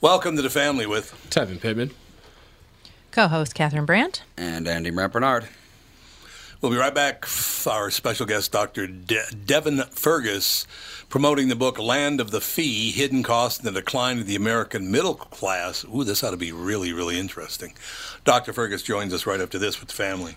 Welcome to the family with Tevin Pittman. Co-host Catherine Brandt. And Andy Bernard. We'll be right back. Our special guest, Dr. De- Devin Fergus, promoting the book Land of the Fee Hidden Costs and the Decline of the American Middle Class. Ooh, this ought to be really, really interesting. Dr. Fergus joins us right after this with the family.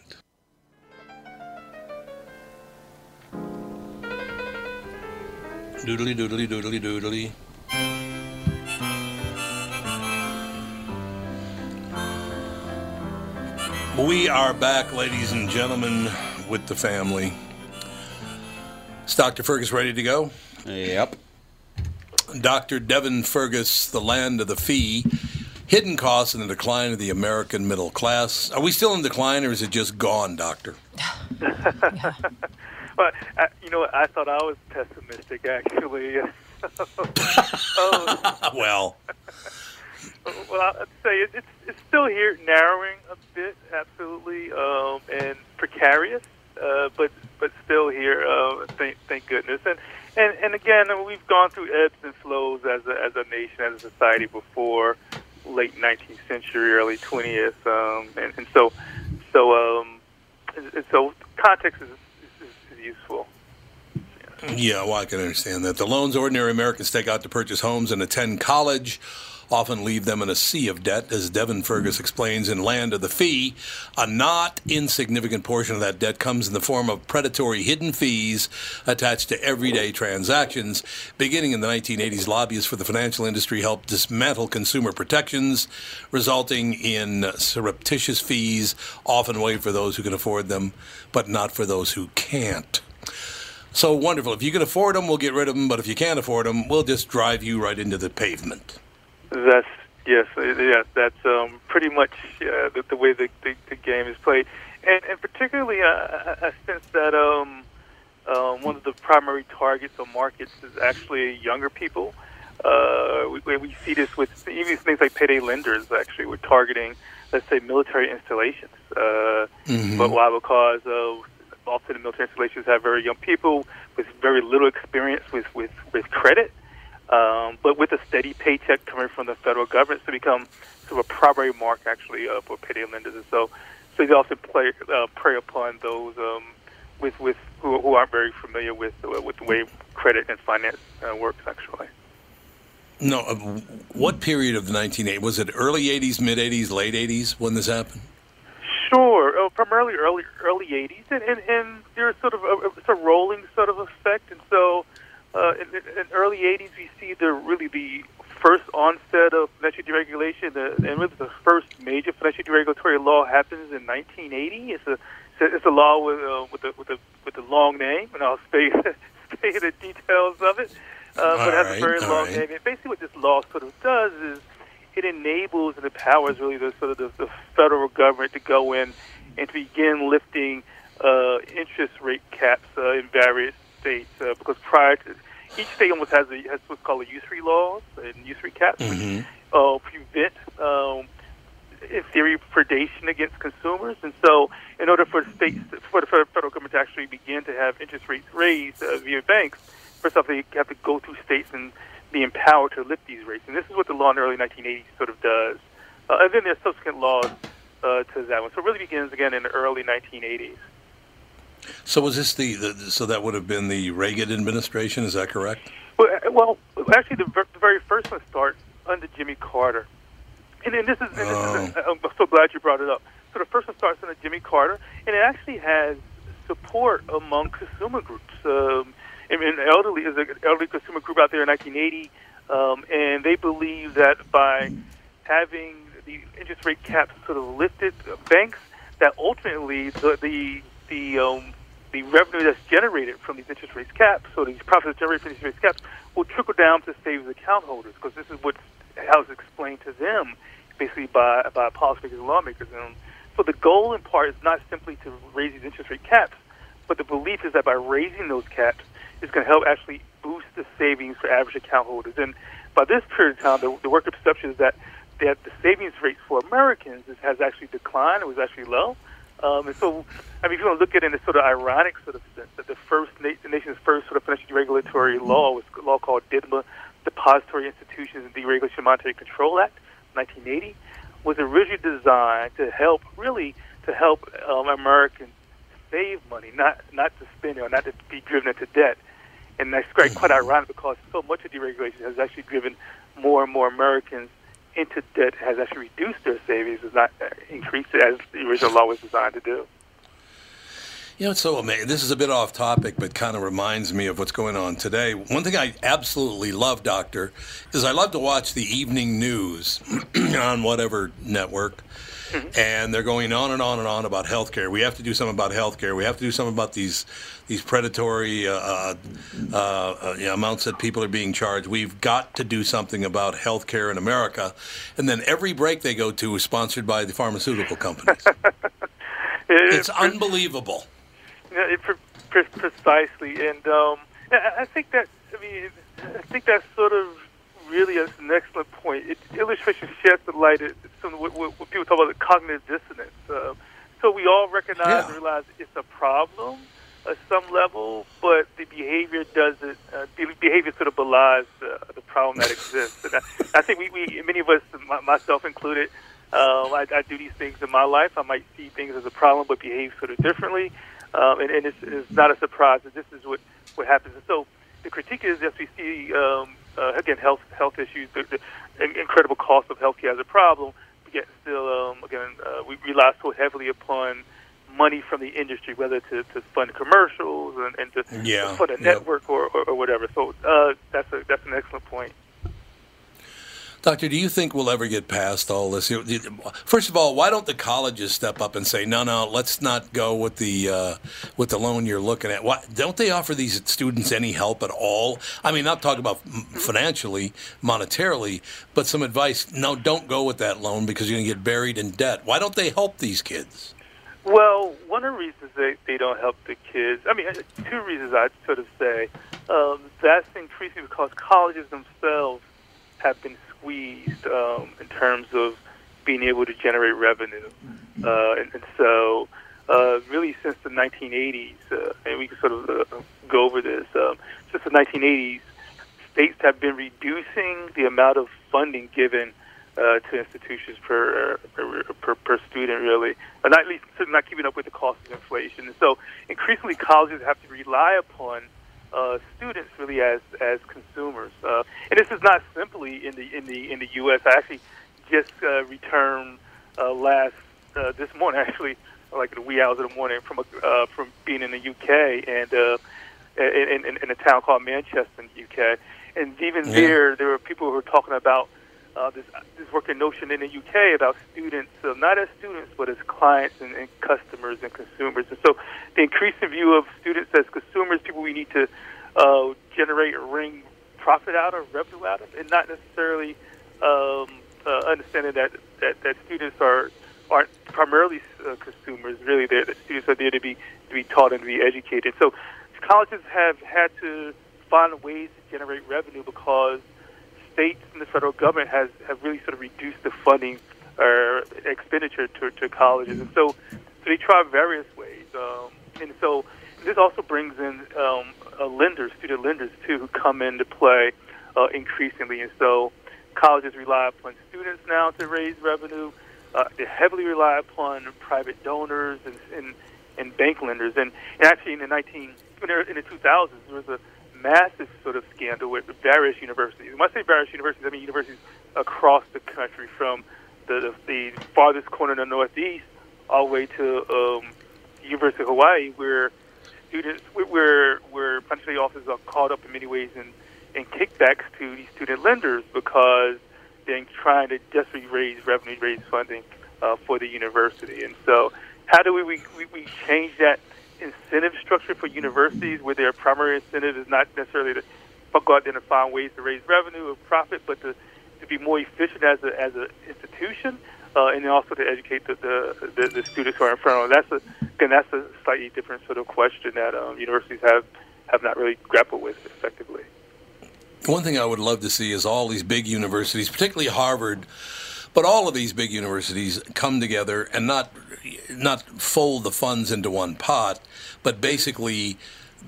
Doodly doodly doodly doodly. We are back, ladies and gentlemen, with the family. Is Dr. Fergus ready to go? Yep. Dr. Devin Fergus, The Land of the Fee, Hidden Costs and the Decline of the American Middle Class. Are we still in decline or is it just gone, Doctor? But uh, you know. I thought I was pessimistic actually. oh, well, well, I'd say it, it's it's still here, narrowing a bit, absolutely, um, and precarious, uh, but but still here. Uh, thank thank goodness. And and and again, we've gone through ebbs and flows as a as a nation, as a society before late 19th century, early 20th, um, and, and so so um, and so context is useful. Yeah, well, I can understand that. The loans ordinary Americans take out to purchase homes and attend college often leave them in a sea of debt, as Devin Fergus explains in Land of the Fee. A not insignificant portion of that debt comes in the form of predatory hidden fees attached to everyday transactions. Beginning in the 1980s, lobbyists for the financial industry helped dismantle consumer protections, resulting in surreptitious fees, often waived for those who can afford them, but not for those who can't. So wonderful. If you can afford them, we'll get rid of them. But if you can't afford them, we'll just drive you right into the pavement. That's yes, uh, yes. That's um, pretty much uh, the, the way the, the, the game is played, and, and particularly, uh, I, I sense that um, uh, one of the primary targets or markets is actually younger people. Uh, we, we see this with even things like payday lenders. Actually, we're targeting, let's say, military installations. Uh, Mhm. But why? Because uh, often the military installations have very young people with very little experience with with, with credit um, but with a steady paycheck coming from the federal government to become sort of a primary mark actually uh, for payday lenders. And so, so they also play, uh, prey upon those um, with with who, who aren't very familiar with uh, with the way credit and finance uh, works actually. No, uh, what period of the 1980s? Was it early 80s, mid 80s, late 80s when this happened? Sure, uh, primarily early early '80s, and and, and there's sort of a, it's a rolling sort of effect, and so uh, in, in early '80s we see the really the first onset of financial deregulation, the, and really the first major financial deregulatory law happens in 1980. It's a it's a law with uh, with a with a with a long name, and I'll spare spare the details of it. uh, but it has right, a very long right. name. And basically, what this law sort of does is it enables and empowers really the sort of the, the federal government to go in and to begin lifting uh, interest rate caps uh, in various states. Uh, because prior to each state almost has a has what's called a usury laws and usury caps, which uh, prevent. Um, in theory, predation against consumers. And so, in order for states, for the federal government to actually begin to have interest rates raised uh, via banks, first off, they have to go through states and be empowered to lift these rates. And this is what the law in the early 1980s sort of does. Uh, and then there's subsequent laws uh, to that one. So it really begins again in the early 1980s. So was this the, the so that would have been the Reagan administration? Is that correct? Well, uh, well actually, the, ver- the very first one starts under Jimmy Carter. And, and this is, and this is Oh. I'm so glad you brought it up. So the first one starts under Jimmy Carter, and it actually has support among consumer groups. Um, I mean, elderly is an elderly consumer group out there in 1980, um, and they believe that by having the interest rate caps sort of lifted, uh, banks that ultimately the the the um, the revenue that's generated from these interest rates caps, so these profits generated from these interest rates caps, will trickle down to savings account holders because this is what how it's explained to them, basically by by policymakers and lawmakers. And so the goal in part is not simply to raise these interest rate caps, but the belief is that by raising those caps, it's going to help actually boost the savings for average account holders. And by this period of time, the, the worker perception is that that the savings rates for Americans has actually declined. It was actually low. Um, and so, I mean, if you want to look at it in a sort of ironic sort of sense, that the first na- the nation's first sort of financial regulatory law was a law called DIDMA, Depository Institutions and Deregulation Monetary Control Act, 1980, was originally designed to help, really, to help um, Americans save money, not not to spend it or not to be driven into debt. And that's quite, quite ironic because so much of deregulation has actually driven more and more Americans into debt, has actually reduced their savings, has not uh, increased it as the original law was designed to do. You know, it's so amazing. This is a bit off topic, but kind of reminds me of what's going on today. One thing I absolutely love, Doctor, is I love to watch the evening news on whatever network. And they're going on and on and on about healthcare. We have to do something about healthcare. We have to do something about these these predatory uh, uh, uh, uh, you know, amounts that people are being charged. We've got to do something about healthcare in America. And then every break they go to is sponsored by the pharmaceutical companies. it's unbelievable. Yeah, it, pre- pre- precisely, and um, I, think that I mean, I think that's sort of really an excellent point. It illustrates sheds the light at what, what, what people talk about the cognitive dissonance. Uh, so we all recognize Yeah. and realize it's a problem at some level, but the behavior doesn't. Uh, the behavior sort of belies the, the problem that exists. And I, I think we, we, many of us, myself included, um, I, I do these things in my life. I might see things as a problem, but behave sort of differently. Um, and and it's, it's not a surprise that this is what, what happens. And so the critique is as we see, um, uh, again, health health issues, the, the incredible cost of healthcare as a problem, yet still, um, again, uh, we rely so heavily upon money from the industry, whether to, to fund commercials and, and to, Yeah, to fund a yep. network or, or, or whatever. So uh, that's a, that's an excellent point. Doctor, do you think we'll ever get past all this? First of all, why don't the colleges step up and say, "No, no, let's not go with the uh, with the loan you're looking at"? Why don't they offer these students any help at all? I mean, not talking about financially, monetarily, but some advice. No, don't go with that loan because you're going to get buried in debt. Why don't they help these kids? Well, one of the reasons they, they don't help the kids, I mean, uh, two reasons I'd sort of say. Um, that's increasing because colleges themselves have been squeezed um, in terms of being able to generate revenue. Uh, and, and so, uh, really, since the 1980s, uh, and we can sort of uh, go over this, um, since the 1980s, states have been reducing the amount of funding given uh, to institutions per, per per per student, really, or not at least not keeping up with the cost of inflation. And so, increasingly, colleges have to rely upon uh, students really as as consumers. Uh, and this is not simply in the in the in the U.S. I actually just uh, returned uh, last uh, this morning, actually, like the wee hours of the morning, from a, uh, from being in the UK and uh, in, in, in a town called Manchester, in the UK. And even Yeah. there, there were people who were talking about uh, this this working notion in the UK about students, uh, not as students, but as clients and, and customers and consumers. And so, the increasing view of students as consumers, people we need to uh, generate or wring profit out of, revenue out of, and not necessarily um, uh, understanding that, that, that students are aren't primarily uh, consumers. Really, they're, the students are there to be to be taught and to be educated. So colleges have had to find ways to generate revenue because states and the federal government has have really sort of reduced the funding or expenditure to, to colleges, and so, so they try various ways. Um, and so this also brings in um, uh, lenders, student lenders too, who come into play uh, increasingly, and so colleges rely upon students now to raise revenue. Uh, they heavily rely upon private donors and, and, and bank lenders. And, and actually, in the 19 in the 2000s, there was a massive sort of scandal with various universities. When I say various universities, I mean universities across the country, from the the, the farthest corner in the Northeast all the way to um, University of Hawaii, where students, where where financial officers are caught up in many ways in in kickbacks to these student lenders because they're trying to desperately raise revenue, raise funding uh, for the university. And so, how do we, we, we change that incentive structure for universities where their primary incentive is not necessarily to go out there and find ways to raise revenue or profit, but to, to be more efficient as as an institution, uh, and also to educate the, the, the, the students who are in front of them. That's a again that's a slightly different sort of question that um, universities have have not really grappled with effectively. One thing I would love to see is all these big universities, particularly Harvard, but all of these big universities come together and not not fold the funds into one pot, but basically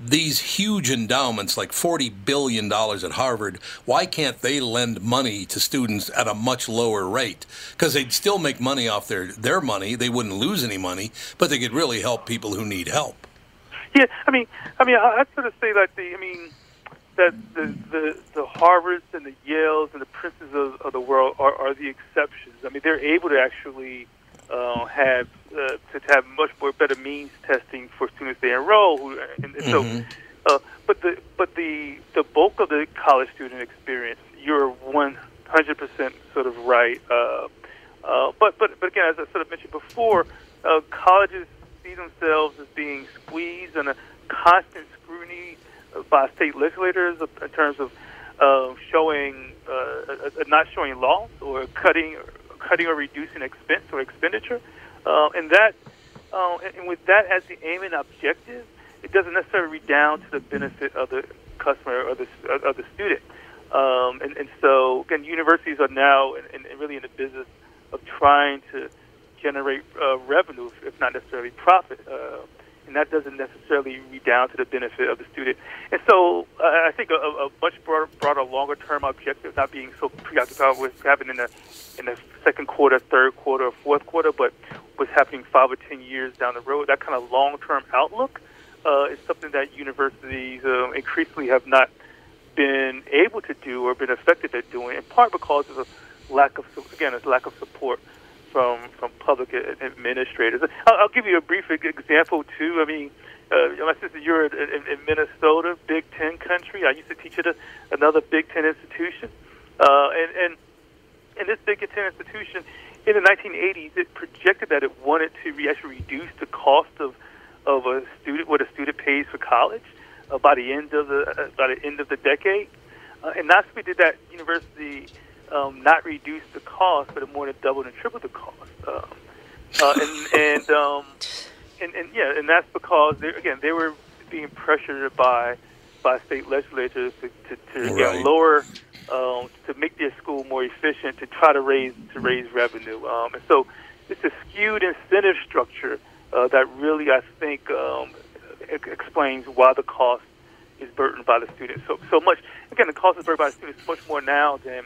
these huge endowments, like $40 billion at Harvard, why can't they lend money to students at a much lower rate? Because they'd still make money off their, their money. They wouldn't lose any money, but they could really help people who need help. Yeah, I mean, I mean, I'd sort of say that the, I mean, that the, the, the Harvards and the Yales and the Princeton of, of the world are, are the exceptions. I mean, they're able to actually uh, have uh, to have much more better means testing for students they enroll. Who, and, and mm-hmm. so, uh, but the but the the bulk of the college student experience, you're one hundred percent sort of right. Uh, uh, but but but again, as I sort of mentioned before, uh, colleges see themselves as being squeezed and a constant scrutiny by state legislators in terms of uh, showing uh, uh, not showing loss or cutting cutting or reducing expense or expenditure, uh, and that uh, and with that as the aim and objective, it doesn't necessarily redound to the benefit of the customer or the of the student. Um, and, and so again, universities are now in, in, really in the business of trying to generate uh, revenue, if not necessarily profit. And that doesn't necessarily redound to the benefit of the student. And so uh, I think a, a much broader, broader, longer-term objective, not being so preoccupied with happening in the in the second quarter, third quarter, or fourth quarter, but what's happening five or ten years down the road. That kind of long-term outlook uh, is something that universities uh, increasingly have not been able to do or been effective at doing, in part because of a lack of again, a lack of support from from public administrators. I'll, I'll give you a brief example too. I mean, uh, my sister, you're in, in, in Minnesota, Big Ten country. I used to teach at a, another Big Ten institution, uh, and and in this Big Ten institution, in the 1980s, it projected that it wanted to re- actually reduce the cost of of a student what a student pays for college uh, by the end of the uh, by the end of the decade, uh, and that's we did that university um, not reduce the cost, but more than double and triple the cost. Um, uh, and and, um, and and yeah, and that's because they, again they were being pressured by by state legislatures to to, to right. lower um, to make their school more efficient to try to raise to raise revenue. Um, and so it's a skewed incentive structure uh, that really I think um, explains why the cost is burdened by the students so so much. Again, the cost is burdened by the students much more now than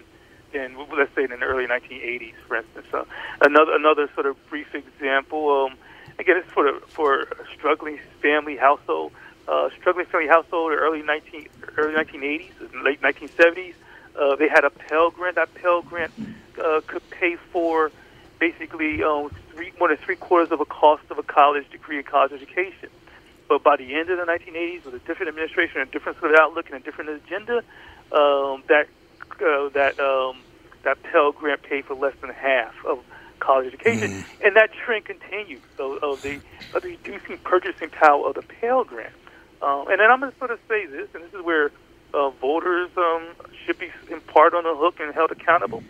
in let's say in the early 1980s, for instance. Uh, another another sort of brief example. Um, again, it's for for a struggling family household, uh, struggling family household, in early 19 early 1980s, late 1970s. Uh, they had a Pell Grant. That Pell Grant uh, could pay for basically um, three, more than three quarters of a cost of a college degree in college education. But by the end of the 1980s, with a different administration, a different sort of outlook, and a different agenda, um, that uh, that um, that Pell Grant paid for less than half of college education, mm. and that trend continues. So of the of the reducing purchasing power of the Pell Grant. Um, and then I'm going to sort of say this, and this is where uh, voters um, should be in part on the hook and held accountable.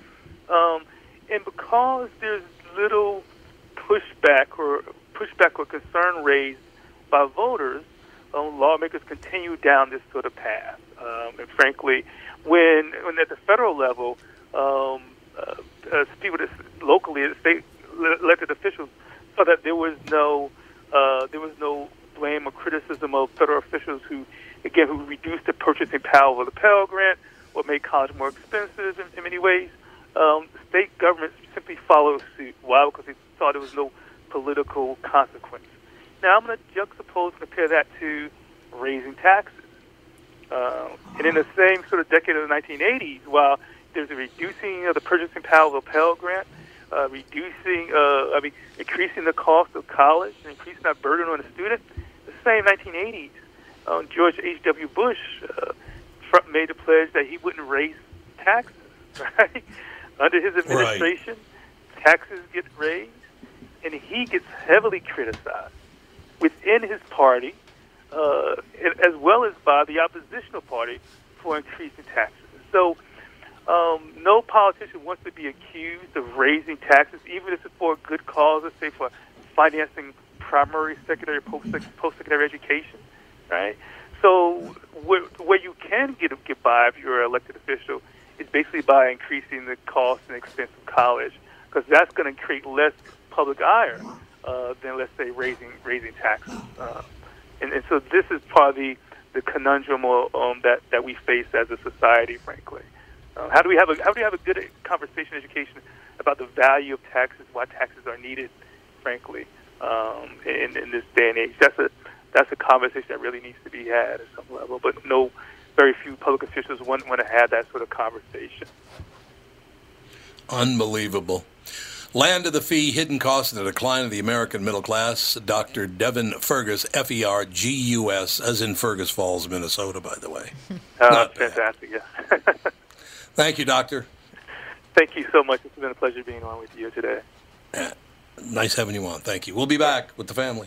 Um, and because there's little pushback or pushback or concern raised by voters, um, lawmakers continue down this sort of path. Um, and frankly, when when at the federal level, um, uh, uh, people locally, state elected officials saw that there was no uh, there was no blame or criticism of federal officials who, again, who reduced the purchasing power of the Pell Grant or made college more expensive in, in many ways. Um, state governments simply followed suit. Why? Because they saw there was no political consequence. Now I'm going to juxtapose compare that to raising taxes. Uh, and in the same sort of decade of the 1980s, while there's a reducing of the purchasing power of the Pell Grant, uh, reducing, uh, I mean, increasing the cost of college, and increasing that burden on the student. The same 1980s, um, George H.W. Bush uh, made a pledge that he wouldn't raise taxes. Right under his administration, right. taxes get raised, and he gets heavily criticized within his party, uh, as well as by the oppositional party, for increasing taxes. So um, no politician wants to be accused of raising taxes, even if it's for a good cause, let's say for financing primary, secondary, post-secondary education, right? So where, where you can get get by if you're an elected official is basically by increasing the cost and expense of college, because that's going to create less public ire uh, than, let's say, raising raising taxes. Uh, and, and so this is part of the, the conundrum um, that, that we face as a society, frankly. Uh, how do we have a how do we have a good conversation education about the value of taxes, why taxes are needed, frankly, um, in, in this day and age? That's a that's a conversation that really needs to be had at some level, but no, very few public officials want want to have that sort of conversation. Unbelievable. Land of the Fee, Hidden Costs, and the Decline of the American Middle Class. Dr. Devin Fergus, F E R G U S, as in Fergus Falls, Minnesota, by the way. Uh, fantastic, yeah. Thank you, Doctor. Thank you so much. It's been a pleasure being on with you today. Yeah. Nice having you on. Thank you. We'll be back with the family.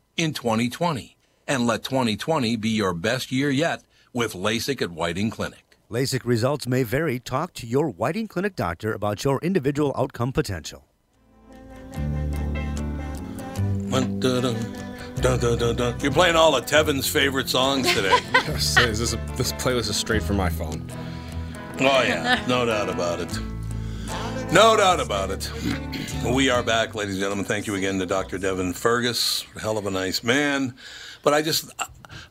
in 2020 and let 2020 be your best year yet with LASIK at Whiting Clinic. LASIK results may vary. Talk to your Whiting Clinic doctor about your individual outcome potential. You're playing all of Tevin's favorite songs today. this, is a, this playlist is straight from my phone. Oh, yeah. No doubt about it. No doubt about it. We are back, ladies and gentlemen. Thank you again to Dr. Devin Fergus. Hell of a nice man. But I just,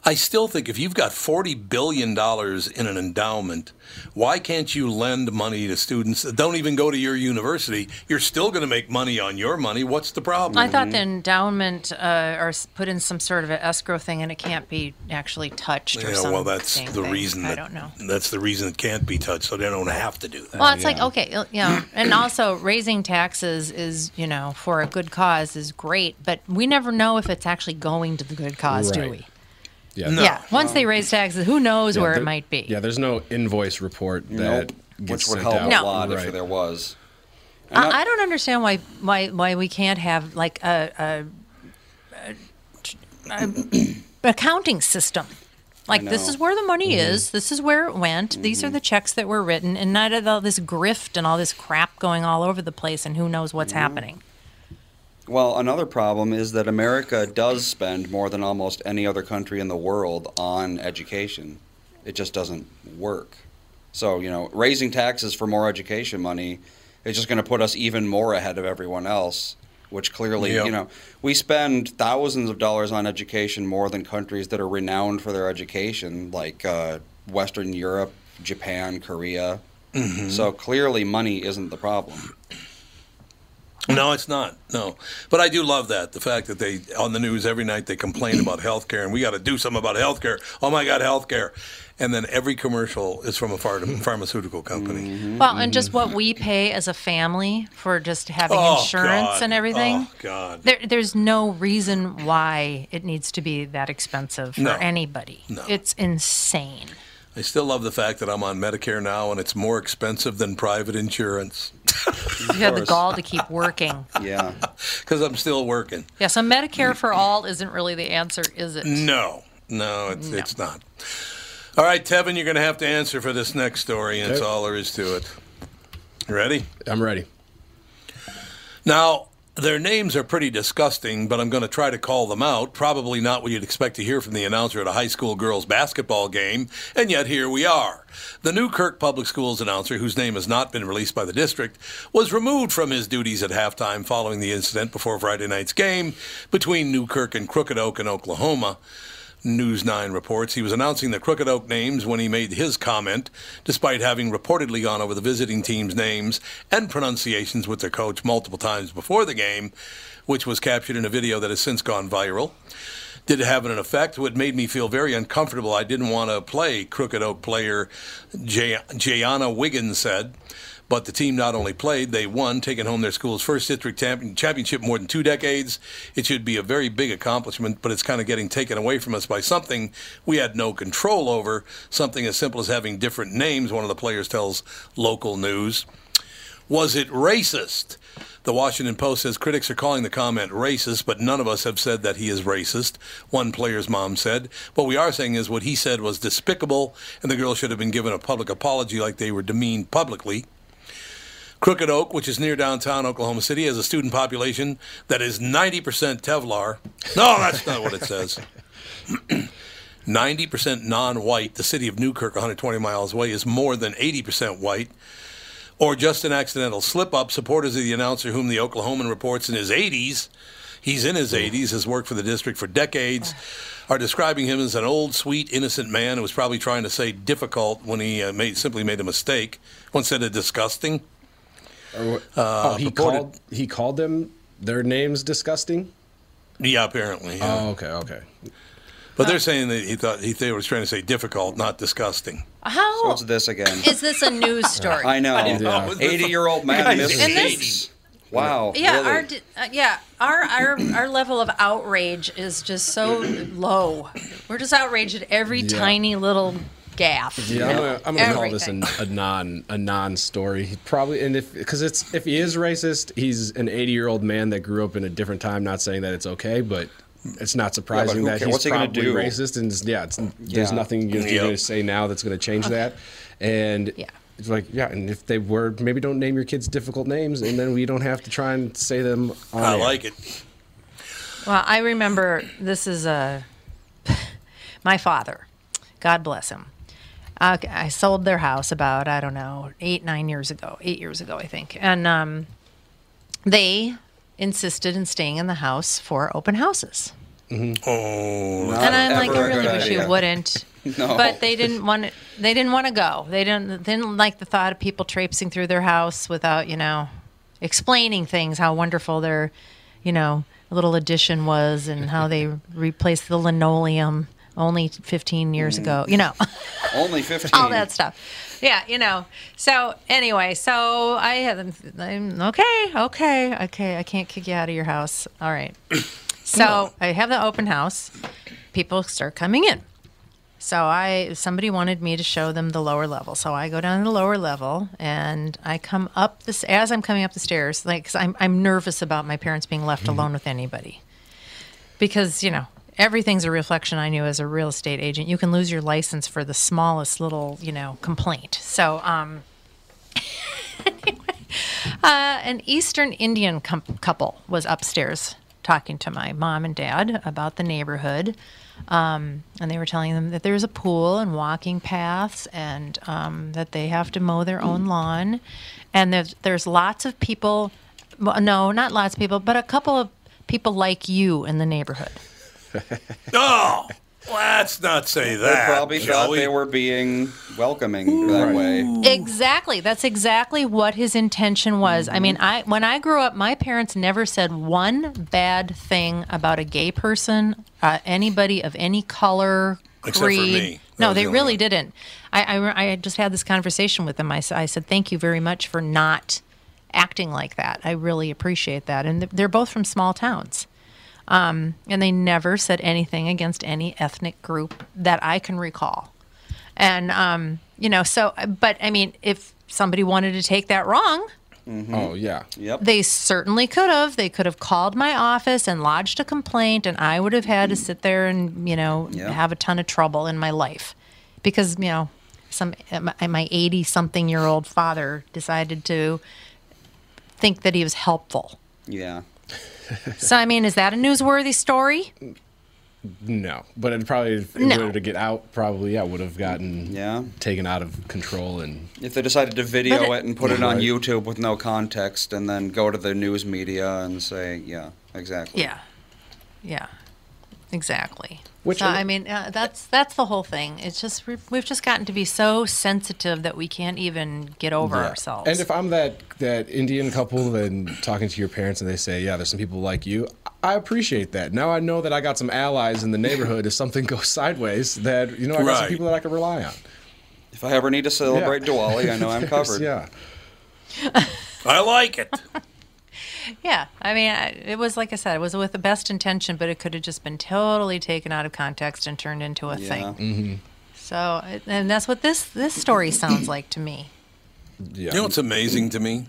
I still think if you've got forty billion dollars in an endowment, why can't you lend money to students that don't even go to your university? You're still going to make money on your money. What's the problem? I thought the endowment uh, or put in some sort of an escrow thing, and it can't be actually touched or Yeah, something. well, that's the reason I don't know. that's the reason it can't be touched, so they don't have to do that. Well, it's like okay, you know, and also raising taxes is you know for a good cause is great, but we never know if it's actually going to the good cause, do we? Yeah. No. Yeah. Once they raise taxes, who knows Yeah, where there- it might be? Yeah, there's no invoice report You that know, gets which would sent help out. a No. lot if Right. there was. I, I don't understand why why why we can't have like a, a, a, a accounting system. Like this is where the money Mm-hmm. is. This is where it went. These are the checks that were written, and not all this grift and all this crap going all over the place, and who knows what's Mm-hmm. happening. Well, another problem is that America does spend more than almost any other country in the world on education. It just doesn't work. So, you know, raising taxes for more education money is just going to put us even more ahead of everyone else, which clearly, Yep. you know, we spend thousands of dollars on education more than countries that are renowned for their education, like uh, Western Europe, Japan, Korea. So clearly, money isn't the problem. No, it's not. No, but I do love that the fact that they on the news every night they complain about health care and we got to do something about health care. Oh my God, health care! And then every commercial is from a phar- pharmaceutical company. Mm-hmm. Well, and just what we pay as a family for just having Oh, insurance God. and everything. Oh God! There, there's no reason why it needs to be that expensive for No. anybody. No. It's insane. I still love the fact that I'm on Medicare now and it's more expensive than private insurance You have the gall to keep working. Yeah. because I'm still working. Yeah, so Medicare for all isn't really the answer, is it? No, no, it's it's not. All right, Tevin, you're going to have to answer for this next story, and that's Okay. all there is to it. You ready? I'm ready. Now, their names are pretty disgusting, but I'm going to try to call them out. Probably not what you'd expect to hear from the announcer at a high school girls basketball game, and yet here we are. The Newkirk Public Schools announcer, whose name has not been released by the district, was removed from his duties at halftime following the incident before Friday night's game between Newkirk and Crooked Oak in Oklahoma. News 9 reports he was announcing the Crooked Oak names when he made his comment, despite having reportedly gone over the visiting team's names and pronunciations with their coach multiple times before the game, which was captured in a video that has since gone viral. Did it have an effect? What made me feel very uncomfortable. I didn't want to play Crooked Oak player Jay- Jayana Wiggins said. But the team not only played, they won, taking home their school's first district championship more than two decades. It should be a very big accomplishment, but it's kind of getting taken away from us by something we had no control over, something as simple as having different names, one of the players tells local news. Was it racist? The Washington Post says critics are calling the comment racist, but none of us have said that he is racist. One player's mom said. What we are saying is what he said was despicable, and the girl should have been given a public apology like they were demeaned publicly. Crooked Oak, which is near downtown Oklahoma City, has a student population that is 90% Tevlar. No, that's not what it says. 90% non white. The city of Newkirk, 120 miles away, is more than 80% white. Or just an accidental slip up. Supporters of the announcer, whom the Oklahoman reports in his 80s, he's in his 80s, has worked for the district for decades, are describing him as an old, sweet, innocent man who was probably trying to say difficult when he uh, made, simply made a mistake. One said it disgusting. Or, oh, he purported- called he called them their names disgusting. Yeah, apparently. yeah. Oh, okay, okay. But they're saying that he thought he, they was trying to say difficult, not disgusting. How What's this again? is this a news story? I know. Yeah. Eighty-year-old man Guy's misses And this- seats. Wow. Yeah, really? our di- uh, yeah, our our our level of outrage is just so low. We're just outraged at every Yeah. tiny little gaff. Yeah, I'm gonna, I'm gonna call this Everything. an, a non a non story. He probably and if because it's if he is racist, he's an 80 year old man that grew up in a different time. Not saying that it's okay, but it's not surprising who that ca- he's what's he probably do? racist. And it's- yeah, it's, there's nothing you're, Yep. going to say now that's going to change that. And Yeah. it's like yeah, and if they were maybe don't name your kids difficult names, and then we don't have to try and say them. On I air. like it. Well, I remember this is uh, a my father. God bless him. Uh, I sold their house about I don't know eight nine years ago, eight years ago I think, and um, they insisted in staying in the house for open houses. Oh, Not and I'm like, I really wish idea. you wouldn't. No. But they didn't want to. They didn't want to go. They didn't. They didn't like the thought of people traipsing through their house without, you know, explaining things, how wonderful their, you know, little addition was, and how they replaced the linoleum only 15 years Mm. ago. You know. Only 15. all that stuff. Yeah, you know. So anyway, so I had them. I'm okay, okay, okay. I can't kick you out of your house. All right. So I have the open house. People start coming in. So I somebody wanted me to show them the lower level. So I go down to the lower level and I come up this as I'm coming up the stairs, like 'cause I'm I'm nervous about my parents being left alone with anybody because you know everything's a reflection i knew as a real estate agent. You can lose your license for the smallest little you know complaint. So um uh, an eastern indian com- couple was upstairs talking to my mom and dad about the neighborhood. Um, and they were telling them that there's a pool and walking paths and um, that they have to mow their own lawn. And there's, there's lots of people no not lots of people but a couple of people like you in the neighborhood oh, let's not say that. They probably shall thought we? they were being welcoming that way. Exactly. That's exactly what his intention was. I mean, I when I grew up, my parents never said one bad thing about a gay person, uh, anybody of any color, Except for creed. me. No, they the really one. didn't. I, I I just had this conversation with them. I said, "Thank you very much for not acting like that. I really appreciate that." And they're both from small towns. Um, and they never said anything against any ethnic group that I can recall. And um, you know, so but I mean, if somebody wanted to take that wrong, Oh yeah. Yep. they certainly could have. They could have called my office and lodged a complaint, and I would have had to sit there and you know Yeah. have a ton of trouble in my life because you know some my eighty something year old father decided to think that he was helpful. yeah. So I mean, is that a newsworthy story? No, but it probably if it No. were to get out, probably yeah, would have gotten Yeah. taken out of control and If they decided to video it- it, and put it on Right. YouTube with no context and then go to the news media and say, yeah, exactly. Yeah, yeah, exactly. Which so are- I mean, uh, that's that's the whole thing. It's just we've, we've just gotten to be so sensitive that we can't even get over Yeah. ourselves. And if I'm that that Indian couple and talking to your parents and they say, "Yeah, there's some people like you," I appreciate that. Now I know that I got some allies in the neighborhood if something goes sideways. That you know I got some people that I can rely on. If I ever need to celebrate Yeah. Diwali, I know I'm covered. yeah. I like it. yeah, I mean, I- it was like I said, it was with the best intention, but it could have just been totally taken out of context and turned into a Yeah. thing. So, and that's what this this story sounds like to me. Yeah. You know what's amazing to me?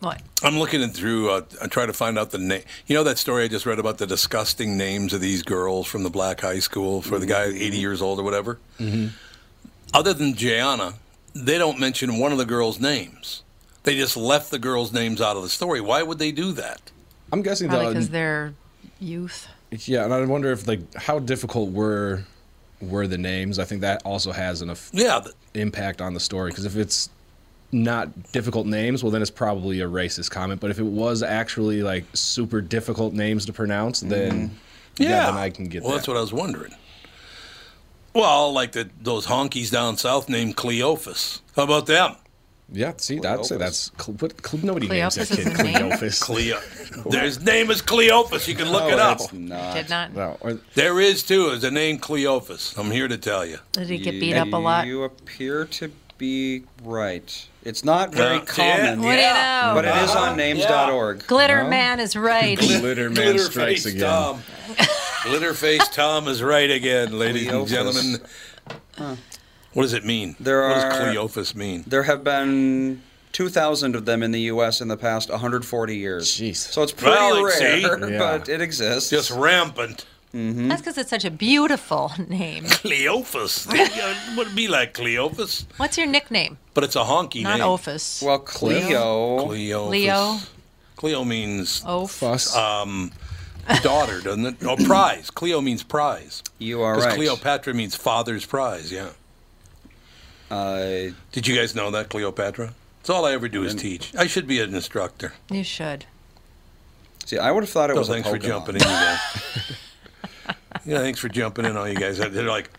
What? I'm looking it through. Uh, I try to find out the name. You know that story I just read about the disgusting names of these girls from the black high school for the guy 80 years old or whatever. Mm-hmm. Other than Gianna, they don't mention one of the girls' names. They just left the girls' names out of the story. Why would they do that? I'm guessing Probably though. Um, because they're youth. Yeah, and I wonder if like how difficult were were the names. I think that also has an eff- Yeah, th- impact on the story because if it's not difficult names, well then it's probably a racist comment. But if it was actually like super difficult names to pronounce, then yeah, yeah. then I can get well, that. that's what I was wondering. Well, like the, those honkies down south named Cleophas. How about them? Yeah, see, I'd that's what, Cle- nobody names that Cleophas kid name? Cleophas. Cleo. His name is Cleophas. You can look No, it up. it's not. Did not. no, or, There is too. Is a name Cleophas. I'm here to tell you. Did he get beat up a lot? You appear to be right. It's not very Yeah. common, What do you know? but it is Uh-huh. on names.org. Glitter Man is right. Glitter Man strikes Glitterface again. Tom. Glitterface Tom is right again, ladies and Cleophas. gentlemen. What does it mean? There what are- does Cleophas mean? There have been 2,000 of them in the U.S. in the past 140 years. Jeez. So it's pretty Well, like, see? rare, Yeah. but it exists. Just rampant. That's because it's such a beautiful name. Cleophas. it would be like Cleophas, What's your nickname? but it's a honky Not name. Ophis. well, Cleo. Cleo. Leo. Cleo means Oph. Fuss. um, daughter, doesn't it? Oh, prize. Cleo means prize. You are Because right. Cleopatra means father's prize, yeah. Uh, Did you guys know that, Cleopatra? That's all I ever do is teach. I should be an instructor. You should. See, I would have thought it Oh, was a thanks for Pokemon. jumping in, you guys. yeah, thanks for jumping in, all you guys. They're like,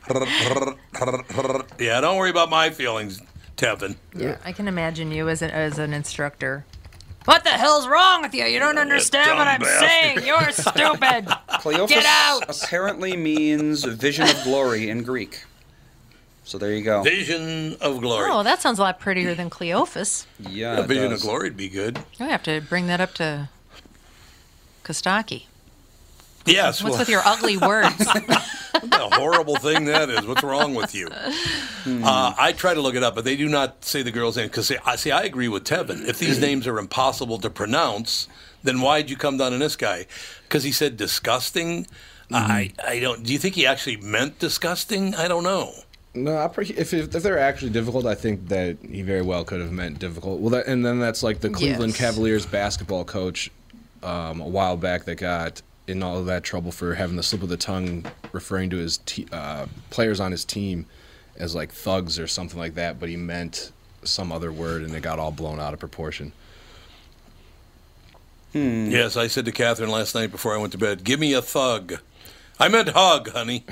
yeah, don't worry about my feelings, Tevin. Yeah, I can imagine you as an as an instructor. What the hell's wrong with you? You don't understand what I'm bastard. saying. You're stupid. Cleophas Get out! apparently means vision of glory in Greek. So there you go. Vision of glory. Oh, that sounds a lot prettier than Cleophas. Yeah, Yeah, it Vision does. of glory would be good. I have to bring that up to Kostaki. Yes. What's well, with your ugly words? what a horrible thing that is. What's wrong with you? Hmm. Uh, I try to look it up, but they do not say the girl's name because I see. I agree with Tevin. If these hmm. names are impossible to pronounce, then why'd you come down on this guy? Because he said disgusting. Mm-hmm. I I don't. Do you think he actually meant disgusting? I don't know. No, I pre- if, if if they're actually difficult, I think that he very well could have meant difficult. Well, that, and then that's like the Cleveland Yes. Cavaliers basketball coach um, a while back that got in all of that trouble for having the slip of the tongue, referring to his te- uh, players on his team as like thugs or something like that, but he meant some other word, and it got all blown out of proportion. Yes, I said to Catherine last night before I went to bed, "Give me a thug." I meant hug, honey.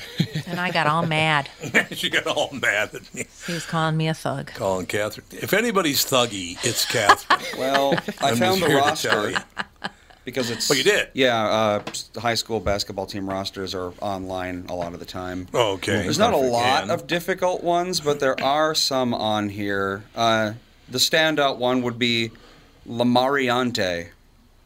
and I got all mad. she got all mad at me, He was calling me a thug. calling Catherine. If anybody's thuggy, it's Catherine. Well, I I'm found the here roster because it's. Oh, you did? Yeah, uh, high school basketball team rosters are online a lot of the time. Oh, okay. There's not a lot And- of difficult ones, but there are some on here. Uh, the standout one would be Lamariante,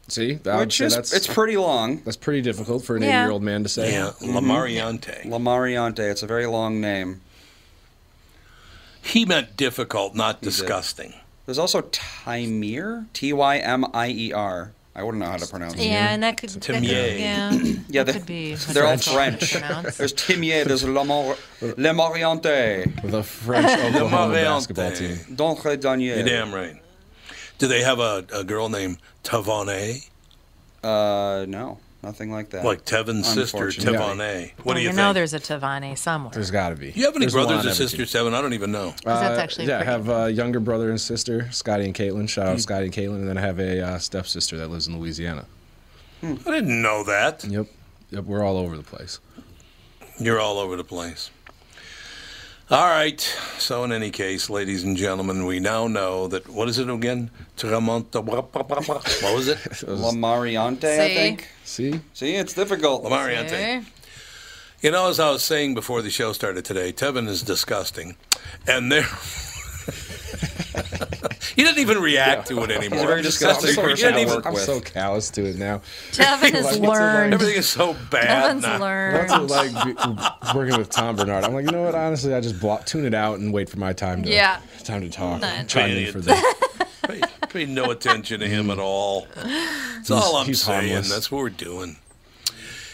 See, I would which say is that's it's pretty long. that's pretty difficult for an Yeah. eighty-year-old man to say. Yeah, mm-hmm. Lamariante. Lamariante, it's a very long name. He meant difficult, not did. disgusting. There's also Tymier, T Y M I E R. I wouldn't know how to pronounce it. Yeah, and that could, that could Timier. yeah, Yeah, that they- could be. they're all difficult to French. pronounce. There's Timier, there's Lamar- Lamariante, The French Oklahoma Lamariante. basketball team. Dontre Danier. You're damn right. Do they have a, a girl named Tavane? Uh, no, nothing like that. Like Tevin's sister, Unfortunately. Tavane. What well, do you, you know think? there's a Tavane somewhere. There's got to be. Do you have any There's one brothers on or every sisters, Tevin? I don't even know. Because that's actually yeah, I pretty- have a younger brother and sister, Scotty and Caitlin. Shout out Scotty and Caitlin, and then I have a uh, stepsister that lives in Louisiana. I didn't know that. Yep, yep, we're all over the place. You're all over the place. All right. So, in any case, ladies and gentlemen, we now know that what is it again? What was it? Lamariante, I think. See, See, it's difficult. Lamariante. You know, as I was saying before the show started today, Tevin is disgusting, and there. he doesn't even react to it anymore. He's a very disgusting He person didn't even- I'm so callous to it now. Tevin has What's learned. Everything is so bad. Tevin's now. learned. That's like be- working with Tom Barnard. I'm like, you know what? Honestly, I just block, tune it out and wait for my time to Yeah. time to talk. Nah. Chime in for the Pay, pay no attention to him at all. That's all I'm he's saying. harmless. That's what we're doing.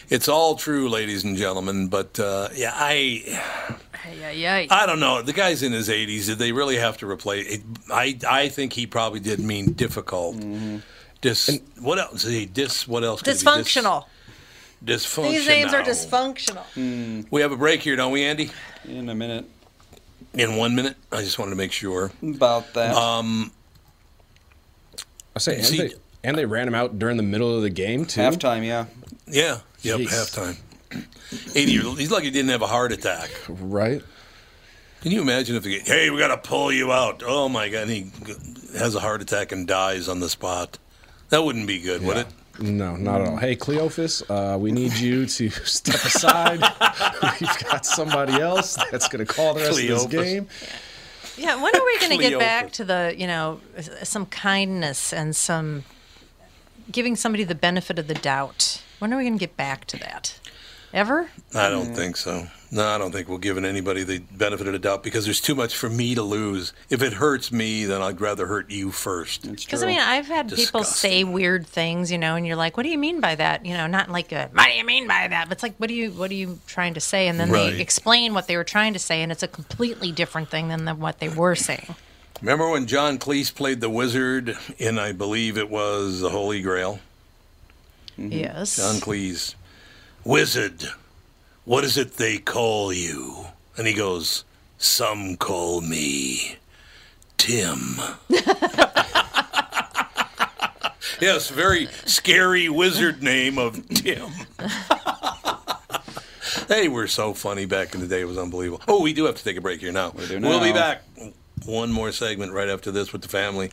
It's all true, ladies and gentlemen. But uh, yeah, I Yeah, yeah. I don't know. The guy's in his 80s. Did they really have to replace? It, I I think he probably did mean difficult. Mm-hmm. Dis. what else? He dis. What else? could it? Dis- Dysfunctional. dysfunctional. These names are dysfunctional. We have a break here, don't we, Andy? In a minute. In one minute. I just wanted to make sure. About that. Um, I say, and See- they, and they ran him out during the middle of the game too. Halftime, yeah. yeah. Yep. Jeez. Halftime. 80 year He's lucky he didn't have a heart attack. right? Can you imagine if he, hey, we got to pull you out? Oh my God, and he has a heart attack and dies on the spot. That wouldn't be good, would it? No, not at all. Hey, Cleophas, uh, we need you to step aside. We've got somebody else that's going to call the rest of Cleophas. this game. Yeah, when are we going to get back to the, you know, some kindness and some giving somebody the benefit of the doubt? When are we going to get back to that? Ever? I don't think so. No, I don't think we're giving anybody the benefit of the doubt because there's too much for me to lose. If it hurts me, then I'd rather hurt you first. Because. I mean, I've had people say weird things, you know, and you're like, "What do you mean by that?" You know, not like a, "What do you mean by that?" But it's like, "What do you What are you trying to say?" And then Right. they explain what they were trying to say, and it's a completely different thing than the, what they were saying. Remember when John Cleese played the wizard in, I believe it was the Holy Grail? Yes. John Cleese, wizard, what is it they call you? And he goes, some call me Tim. Yes, very scary wizard name of Tim. they were so funny back in the day. It was unbelievable. Oh, we do have to take a break here now. We do We'll be back. One more segment right after this with the family.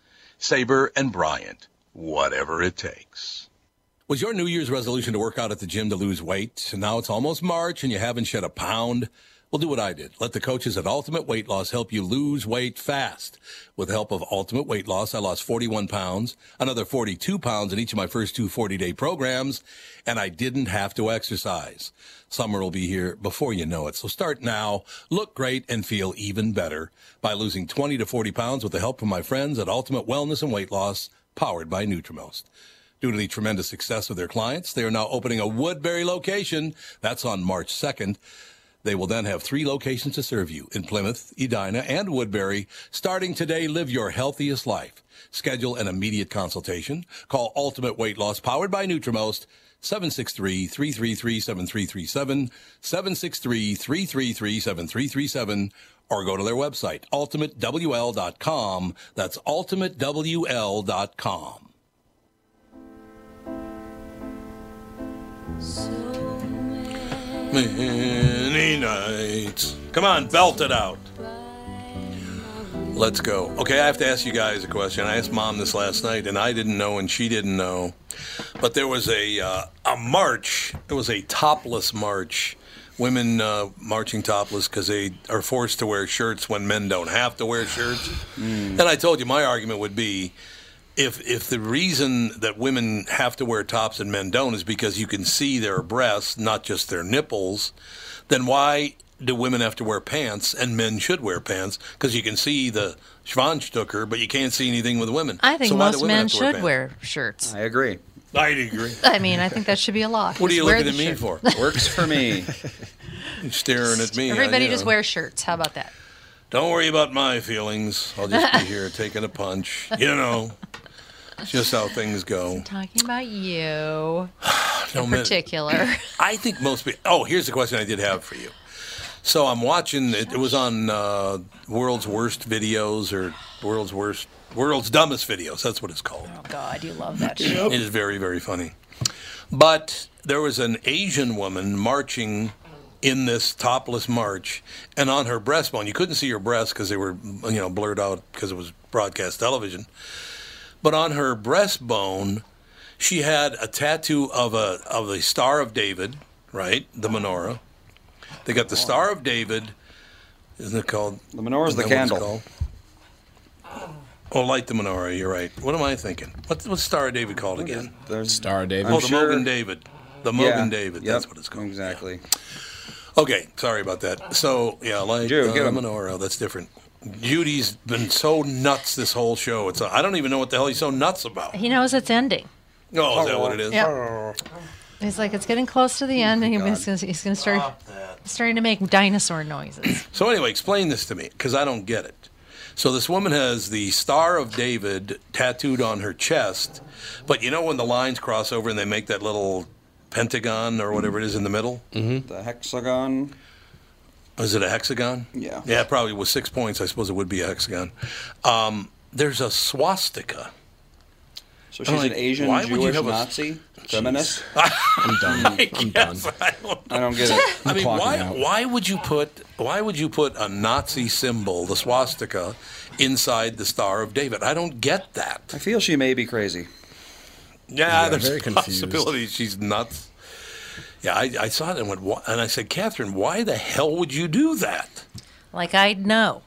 Sabre and Bryant, whatever it takes. Was your New Year's resolution to work out at the gym to lose weight? Now it's almost March and you haven't shed a pound? Well, do what I did. Let the coaches at Ultimate Weight Loss help you lose weight fast. With the help of Ultimate Weight Loss, I lost 41 pounds, another 42 pounds in each of my first two 40 day programs, and I didn't have to exercise. Summer will be here before you know it. So start now, look great, and feel even better by losing 20 to 40 pounds with the help of my friends at Ultimate Wellness and Weight Loss, powered by Nutrimost. Due to the tremendous success of their clients, they are now opening a Woodbury location. That's on March 2nd. They will then have three locations to serve you in Plymouth, Edina, and Woodbury. Starting today, live your healthiest life. Schedule an immediate consultation. Call Ultimate Weight Loss, powered by Nutrimost, 763-333-7337, 763-333-7337, or go to their website, ultimatewl.com. That's ultimatewl.com. Many nights. Come on, belt it out. Let's go. Okay, I have to ask you guys a question. I asked mom this last night, and I didn't know, and she didn't know. But there was a uh, a march. It was a topless march. Women uh, marching topless because they are forced to wear shirts when men don't have to wear shirts. And I told you my argument would be if if the reason that women have to wear tops and men don't is because you can see their breasts, not just their nipples, then why do women have to wear pants and men should wear pants? Because you can see the Schwanstucker, but you can't see anything with women. I think So why do most women men have to wear should pants? wear shirts. I agree. I agree. I mean, I think that should be a law. What are you wear looking the at me shirt. for? Works for me. You're staring at me. Everybody you just know. wear shirts. How about that? Don't worry about my feelings. I'll just be here taking a punch. You know, it's just how things go. Talking about you No in man- particular. I think most people. Oh, here's the question I did have for you. So I'm watching. It, it was on uh, World's Worst Videos or World's Worst, World's Dumbest Videos. That's what it's called. oh God, you love that show. It is very, very funny. But there was an Asian woman marching in this topless march, and on her breastbone, you couldn't see her breasts because they were, you know, blurred out because it was broadcast television. But on her breastbone, she had a tattoo of a of the Star of David, right, the menorah. They got the Star of David. Isn't it called? The menorah the Isn't that what it's candle. Oh, light the menorah. You're right. What am I thinking? What's what's Star of David called again? There's Star of David. Oh, the sure- Mogan David. The yeah, David. Yep, That's what it's called. Exactly. Okay, sorry about that. So yeah, like Jude, uh, get 'em. menorah. That's different. Judy's been so nuts this whole show. It's I don't even know what the hell he's so nuts about. He knows it's ending. Oh, is that what it is? Yeah. He's like, it's getting close to the oh end, and he's gonna, he's gonna start starting to make dinosaur noises. So anyway, explain this to me because I don't get it. So this woman has the Star of David tattooed on her chest, but you know when the lines cross over and they make that little pentagon or whatever it is in the middle? Mm-hmm. The hexagon. Is it a hexagon? Yeah. Yeah, probably with six points. I suppose it would be a hexagon. Um, there's a swastika. So she's like, an Asian why would you Jewish have a- Nazi feminist. I'm done. I'm done. I don't I don't get it. I mean, why, why would you put why would you put a Nazi symbol, the swastika, inside the Star of David? I don't get that. I feel she may be crazy. Yeah, there's very a confused. possibility she's nuts. Yeah, I, I saw it and went, "Wha-" and I said, Catherine, why the hell would you do that? Like I'd know.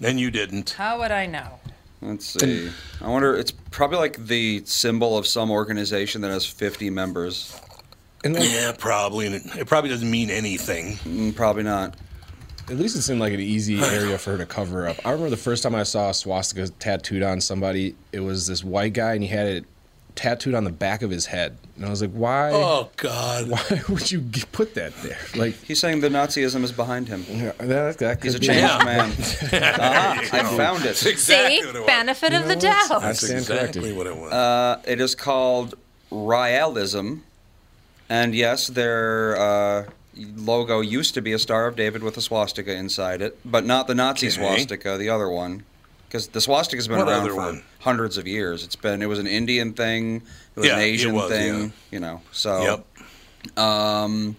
And you didn't. How would I know? Let's see. I wonder. It's probably like the symbol of some organization that has 50 members. And like, Yeah, probably. And it, it probably doesn't mean anything. Mm, probably not. at least it seemed like an easy area for her to cover up. I remember the first time I saw a swastika tattooed on somebody. It was this white guy, and he had it tattooed on the back of his head, and I was like, why? Oh God! Why would you g- put that there? Like He's saying the Nazism is behind him. yeah, that, that He's a could changed Yeah. man. Uh-huh, I found it. Exactly See, what it was. benefit of the what? doubt. I That's exactly corrected. what it was. Uh, it is called Ryalism, and yes, their uh, logo used to be a Star of David with a swastika inside it, but not the Nazi Okay. swastika, the other one, because the swastika's been What around for one? hundreds of years. It's been it was an Indian thing, it was Yeah, an Asian was, thing, yeah. you know. So yep. Um,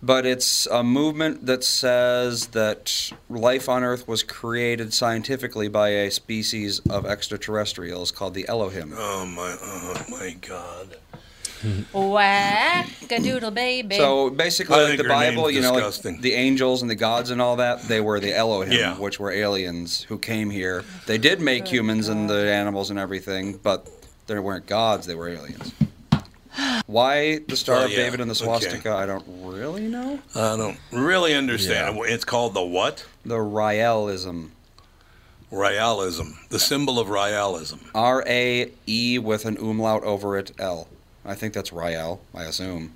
but it's a movement that says that life on Earth was created scientifically by a species of extraterrestrials called the Elohim. Oh my! Oh my God! Whack-a-doodle baby. So basically, I like think the her name's Bible, you know, like disgusting. the angels and the gods and all that, they were the Elohim, Yeah. which were aliens who came here. They did make humans and the animals and everything, but they weren't gods; they were aliens. Why the Star Oh, of yeah, David and the okay. swastika? I don't really know. I don't really understand. It's called the what? The Raelism. Ryalism. The symbol of Ryalism. R A E with an umlaut over it, L. I think that's Rael, I assume.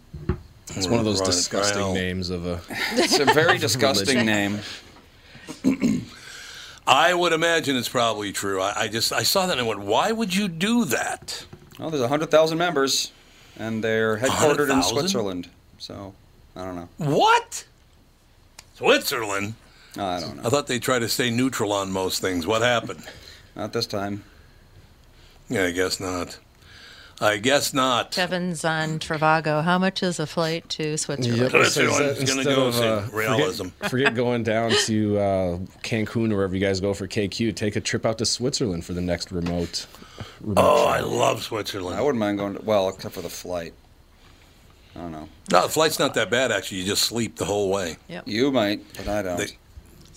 It's one of those Right, disgusting Rael. names of a. It's a very disgusting name. I would imagine it's probably true. I, I just I saw that and I went, why would you do that? Well, there's 100,000 members, and they're headquartered in Switzerland. So, I don't know. What? Switzerland? I don't know. I thought they try to stay neutral on most things. What happened? Not this time. Yeah, I guess not. I guess not. Kevin's on Trivago. How much is a flight to Switzerland? Yep, That's so what is I that was gonna instead go of, uh, realism. Forget, forget going down to uh, Cancun or wherever you guys go for KQ. Take a trip out to Switzerland for the next remote. remote Oh, trip. I love Switzerland. I wouldn't mind going to, well, except for the flight. I don't know. No, the flight's not that bad, actually. You just sleep the whole way. Yep. You might, but I don't. They-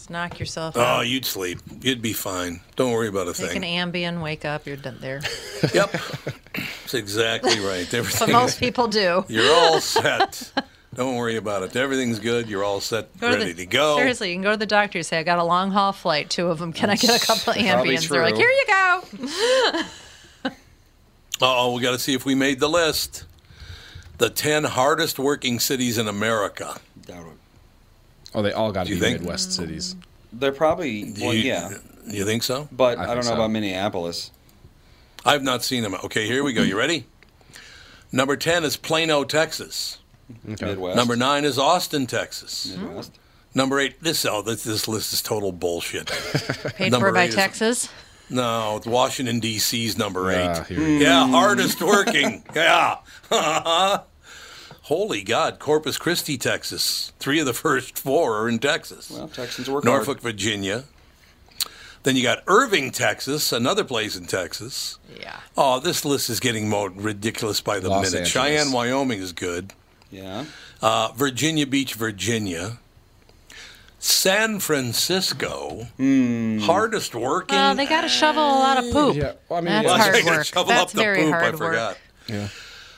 Just knock yourself Oh, out. you'd sleep. You'd be fine. Don't worry about a Take an thing. Ambien, wake up, you're done there. Yep. That's exactly right. But most people do. You're all set. Don't worry about it. Everything's good. You're all set, Go to ready the- to go. Seriously, you can go to the doctor and say, I got a long haul flight, two of them. Can I get a couple of probably Ambiens? They're like, here you go. Oh, we got to see if we made the list. The 10 hardest working cities in America. Doubt it. Oh, they all got to be think? Midwest cities. They're probably, well, you, yeah. You think so? But I I, don't know so. about Minneapolis. I've not seen them. Okay, here we go. You ready? Number 10 is Plano, Texas. Okay. Midwest. Number 9 is Austin, Texas. Midwest. Number 8, this, oh, this, this list is total bullshit. Paid Number for by eight is- Texas. No, it's Washington, D.C.'s number 8. Here we go. Yeah, hardest working. yeah. Holy God, Corpus Christi, Texas. Three of the first four are in Texas. Well, Texans work Norfolk, Virginia. Then you got Irving, Texas, another place in Texas. Yeah. Oh, this list is getting more ridiculous by the Los minute. Angeles. Cheyenne, Wyoming is good. Yeah. Uh, Virginia Beach, Virginia. San Francisco, Hmm. hardest working. Well, they got to shovel a lot of poop. Yeah, well, I mean, That's yeah. Well, hard they gotta work. shovel That's up the very poop, hard I work. forgot. Yeah.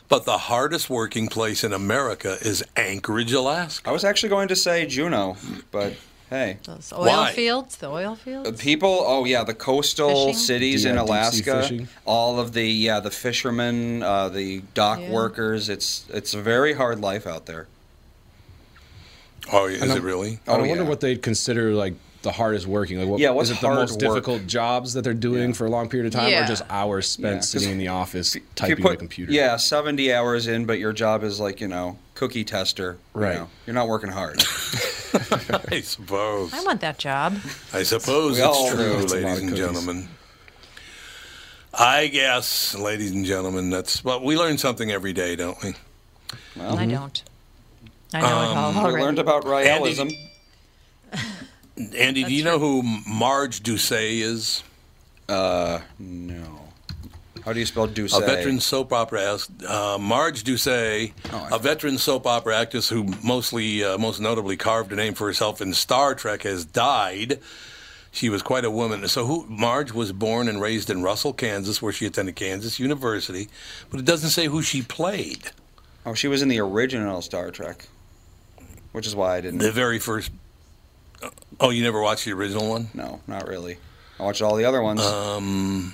But the hardest working place in America is Anchorage, Alaska. I was actually going to say Juneau, but hey. Those oil Why? fields, the oil Uh, fields. People, oh yeah, the coastal Fishing? cities Yeah, in Alaska, all of the yeah, the fishermen, uh, the dock Yeah. workers. It's it's a very hard life out there. Oh, is it I'm- really? I Oh, wonder yeah. what they'd consider like the hardest working. Like, what, Yeah, what's is it the most work? difficult jobs that they're doing for a long period of time, Yeah. or just hours spent Yeah, 'cause sitting in the office typing put- on a computer? Yeah, seventy hours in, but your job is like you know cookie tester. you Right. know. You're not working hard. I suppose. I want that job. I suppose We it's true. It's ladies and gentlemen. I guess, ladies and gentlemen, that's well, we learn something every day, don't we? Well, I don't. I know it all Um, we already. learned about Raelism. Andy, do you know who Marj Dusay is? Uh, no. How do you spell Douce? A veteran soap opera uh, Marj Dusay, Oh, I- a veteran soap opera actress who mostly, uh, most notably carved a name for herself in Star Trek, has died. She was quite a woman. So, who Marj was born and raised in Russell, Kansas, where she attended Kansas University, but it doesn't say who she played. Oh, she was in the original Star Trek, which is why I didn't. The very first. Oh, you never watched the original one? No, not really. I watched all the other ones. Um,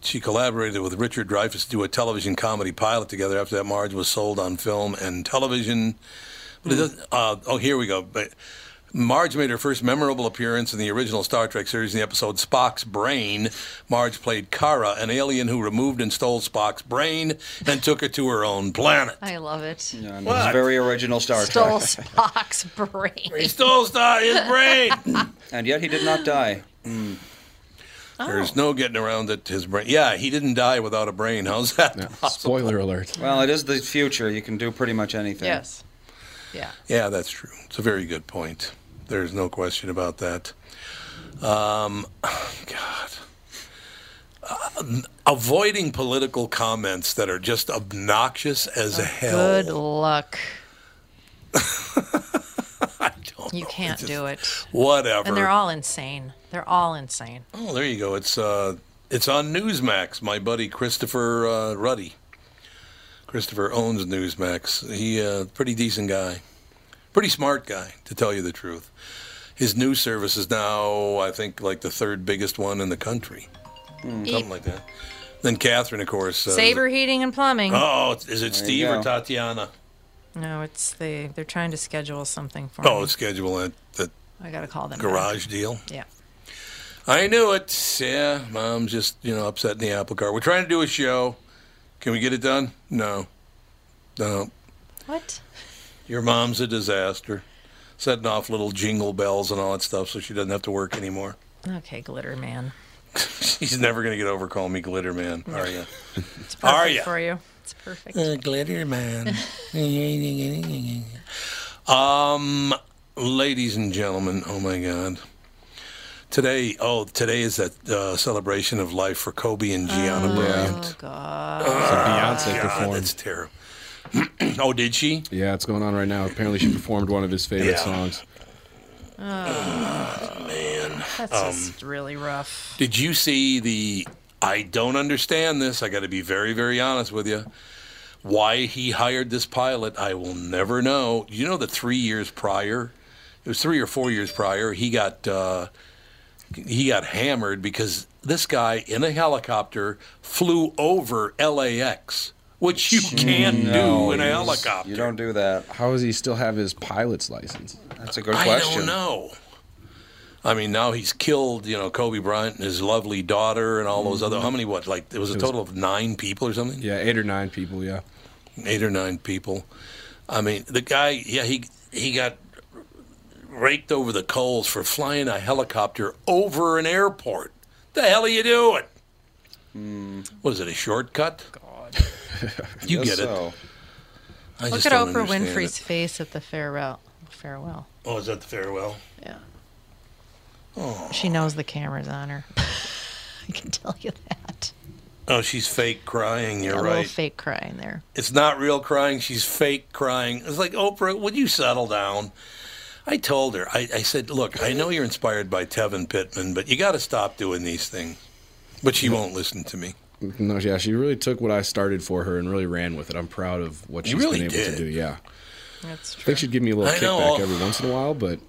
she collaborated with Richard Dreyfuss to do a television comedy pilot together. After that, Marj was sold on film and television. But it doesn't, uh, oh, here we go. But Marj made her first memorable appearance in the original Star Trek series in the episode Spock's Brain. Marj played Kara, an alien who removed and stole Spock's brain and took it to her own planet. I love it. And What? it's very original Star Stole Trek. Stole Spock's brain. He stole Star- his brain. and yet he did not die. Hmm. There's no getting around it. His brain. Yeah, he didn't die without a brain. How's that possible? Spoiler alert. Well, it is the future. You can do pretty much anything. Yes. Yeah. Yeah, that's true. It's a very good point. There's no question about that. Um, God. Uh, avoiding political comments that are just obnoxious as hell. Good luck. I don't you can't just- do it. Whatever. And they're all insane. They're all insane. Oh, there you go. It's uh, it's on Newsmax. My buddy Christopher uh, Ruddy. Christopher owns Newsmax. He uh, pretty decent guy, pretty smart guy, to tell you the truth. His news service is now, I think, like the third biggest one in the country, something like that. Then Catherine, of course. Uh, Saber heating and plumbing. Oh, is it There Steve or. Tatiana? No, it's they. They're trying to schedule something for Oh, me. schedule that that I gotta call them. back. garage deal. Yeah. I knew it. Yeah, mom's just you know upsetting the apple cart. We're trying to do a show. Can we get it done? No, no. What? Your mom's a disaster. Setting off little jingle bells and all that stuff, so she doesn't have to work anymore. Okay, glitter man. She's never gonna get over calling me Glitter Man, are you? It's perfect Are ya? for you. It's perfect. Uh, glitter Man. um, ladies and gentlemen, oh my God. Today, oh, today is that uh, celebration of life for Kobe and Gianna Bryant. Oh God. So Beyonce God, performed. that's terrible. oh, did she? Yeah, it's going on right now. Apparently, she performed one of his favorite Yeah. songs. Man. That's Um, just really rough. Did you see the? I don't understand this. I got to be very, very honest with you. Why he hired this pilot, I will never know. You know that three years prior, it was three or four years prior, he got uh, he got hammered because this guy in a helicopter flew over LAX, which you can't do in a helicopter. You don't do that. How does he still have his pilot's license? That's a good I question. I don't know. I mean, now he's killed, you know, Kobe Bryant and his lovely daughter and all those other. How many? What? Like it was a was- total of nine people or something. Yeah, eight or nine people. Yeah. Eight or nine people. I mean, the guy. Yeah, he he got raked over the coals for flying a helicopter over an airport. The hell are you doing? Hmm. What is it? A shortcut? God. you Guess get it. so. I Look just at don't Oprah Winfrey's it. face at the farewell. Farewell. Oh, is that the farewell? Yeah. Oh. She knows the camera's on her. I can tell you that. Oh, she's fake crying. You're a little right. fake crying there. It's not real crying. She's fake crying. It's like, Oprah, would you settle down? I told her, I, I said, look, I know you're inspired by Tevin Pittman, but you got to stop doing these things. But she won't listen to me. No, yeah, she really took what I started for her and really ran with it. I'm proud of what You she's really been able did. to do. Yeah, That's true. I think she'd give me a little I know. kickback every once in a while, but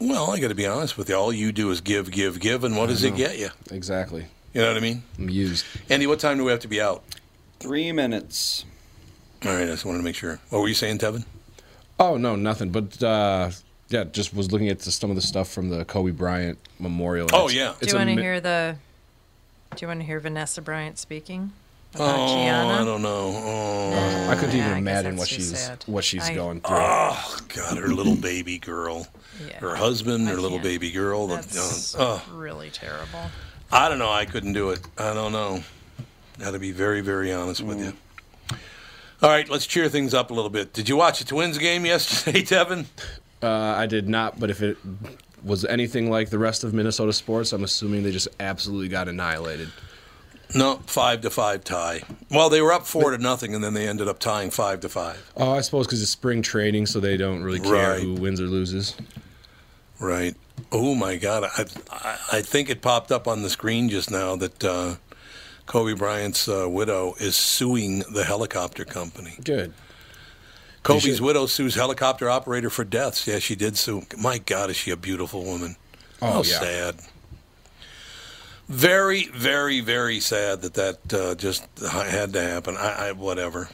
Well, I got to be honest with you. All you do is give, give, give, and what does it get you? exactly, You know what I mean? I'm used. Andy, what time do we have to be out? Three minutes. All right, I just wanted to make sure. What were you saying, Tevin? Oh no, nothing. But uh, yeah, just was looking at the, some of the stuff from the Kobe Bryant memorial. Oh, it's- yeah. Do you want to mi- hear the? Do you want to hear Vanessa Bryant speaking about Oh, Gianna? I don't know. Oh, Nah, I couldn't yeah, even I imagine what she's sad. what she's I- going through. oh God, her little baby girl. Yeah. Her husband, I her little can't. baby girl. the- That's oh. really terrible. I don't know. I couldn't do it. I don't know. Got to be very, very honest with you. All right, let's cheer things up a little bit. Did you watch the Twins game yesterday, Tevin? Uh, I did not, but if it was anything like the rest of Minnesota sports, I'm assuming they just absolutely got annihilated. No, five to five tie. Well, they were up four to nothing, and then they ended up tying five to five. Oh, I suppose because it's spring training, so they don't really care Right. who wins or loses. Right. Oh my God! I, I, I think it popped up on the screen just now that uh, Kobe Bryant's uh, widow is suing the helicopter company. Good. Kobe's widow sues helicopter operator for deaths. Yeah, she did sue. My God, is she a beautiful woman? Oh, How yeah. sad. Very, very, very sad that that uh, just had to happen. I, I whatever.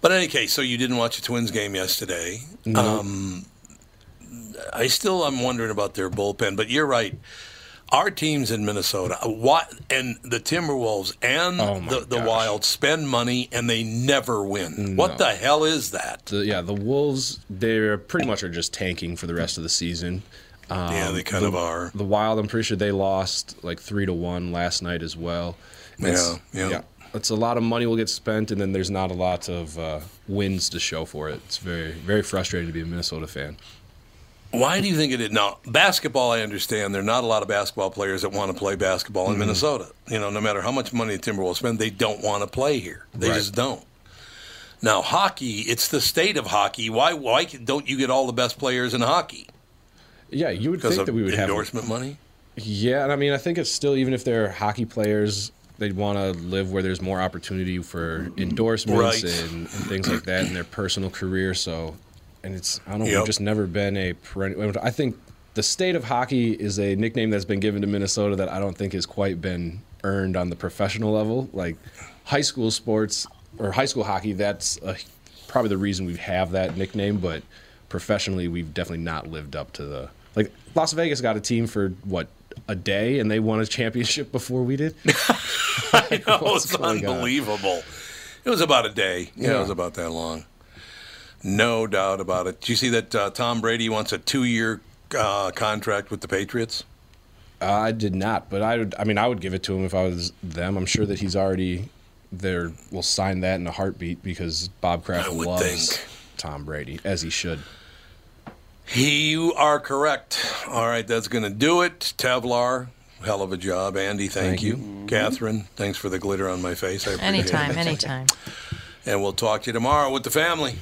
But in any case, so you didn't watch a Twins game yesterday. No. Um, I still I'm wondering about their bullpen, but you're right. Our teams in Minnesota, what and the Timberwolves and Oh, the, the. Wild spend money and they never win. What the hell is that? The, yeah, the Wolves, they're pretty much are just tanking for the rest of the season. Um, Yeah, they kind the, of are. The Wild, I'm pretty sure they lost like three to one last night as well. It's- Yeah, yeah. It's a lot of money will get spent, and then there's not a lot of uh, wins to show for it. It's very, very frustrating to be a Minnesota fan. Why do you think it is? Now, basketball, I understand. There are not a lot of basketball players that want to play basketball in Mm-hmm. Minnesota. You know, no matter how much money the Timberwolves spend, they don't want to play here. They Right. just don't. Now, hockey, it's the state of hockey. Why, why don't you get all the best players in hockey? Yeah, you would Because think that we would have endorsement money? Yeah, and I mean, I think it's still even if they're hockey players, they'd want to live where there's more opportunity for endorsements Right. and, and things like that in their personal career. So, and it's I don't know, Yep. just never been a perennial. I think the state of hockey is a nickname that's been given to Minnesota that I don't think has quite been earned on the professional level. Like high school sports or high school hockey, that's a, probably the reason we have that nickname, but professionally, we've definitely not lived up to the like. Las Vegas got a team for what a day, and they won a championship before we did. I know, it's going on? unbelievable. It was about a day. Yeah, Yeah. it was about that long. No doubt about it. Do you see that uh, Tom Brady wants a two-year uh, contract with the Patriots? I did not, but I would. I mean, I would give it to him if I was them. I'm sure that he's already there. Will sign that in a heartbeat because Bob Kraft loves think. Tom Brady as he should. You are correct. All right, that's going to do it. Tavlar, hell of a job. Andy, thank, Thank you. you. Catherine, thanks for the glitter on my face. I appreciate Anytime, it. anytime. And we'll talk to you tomorrow with the family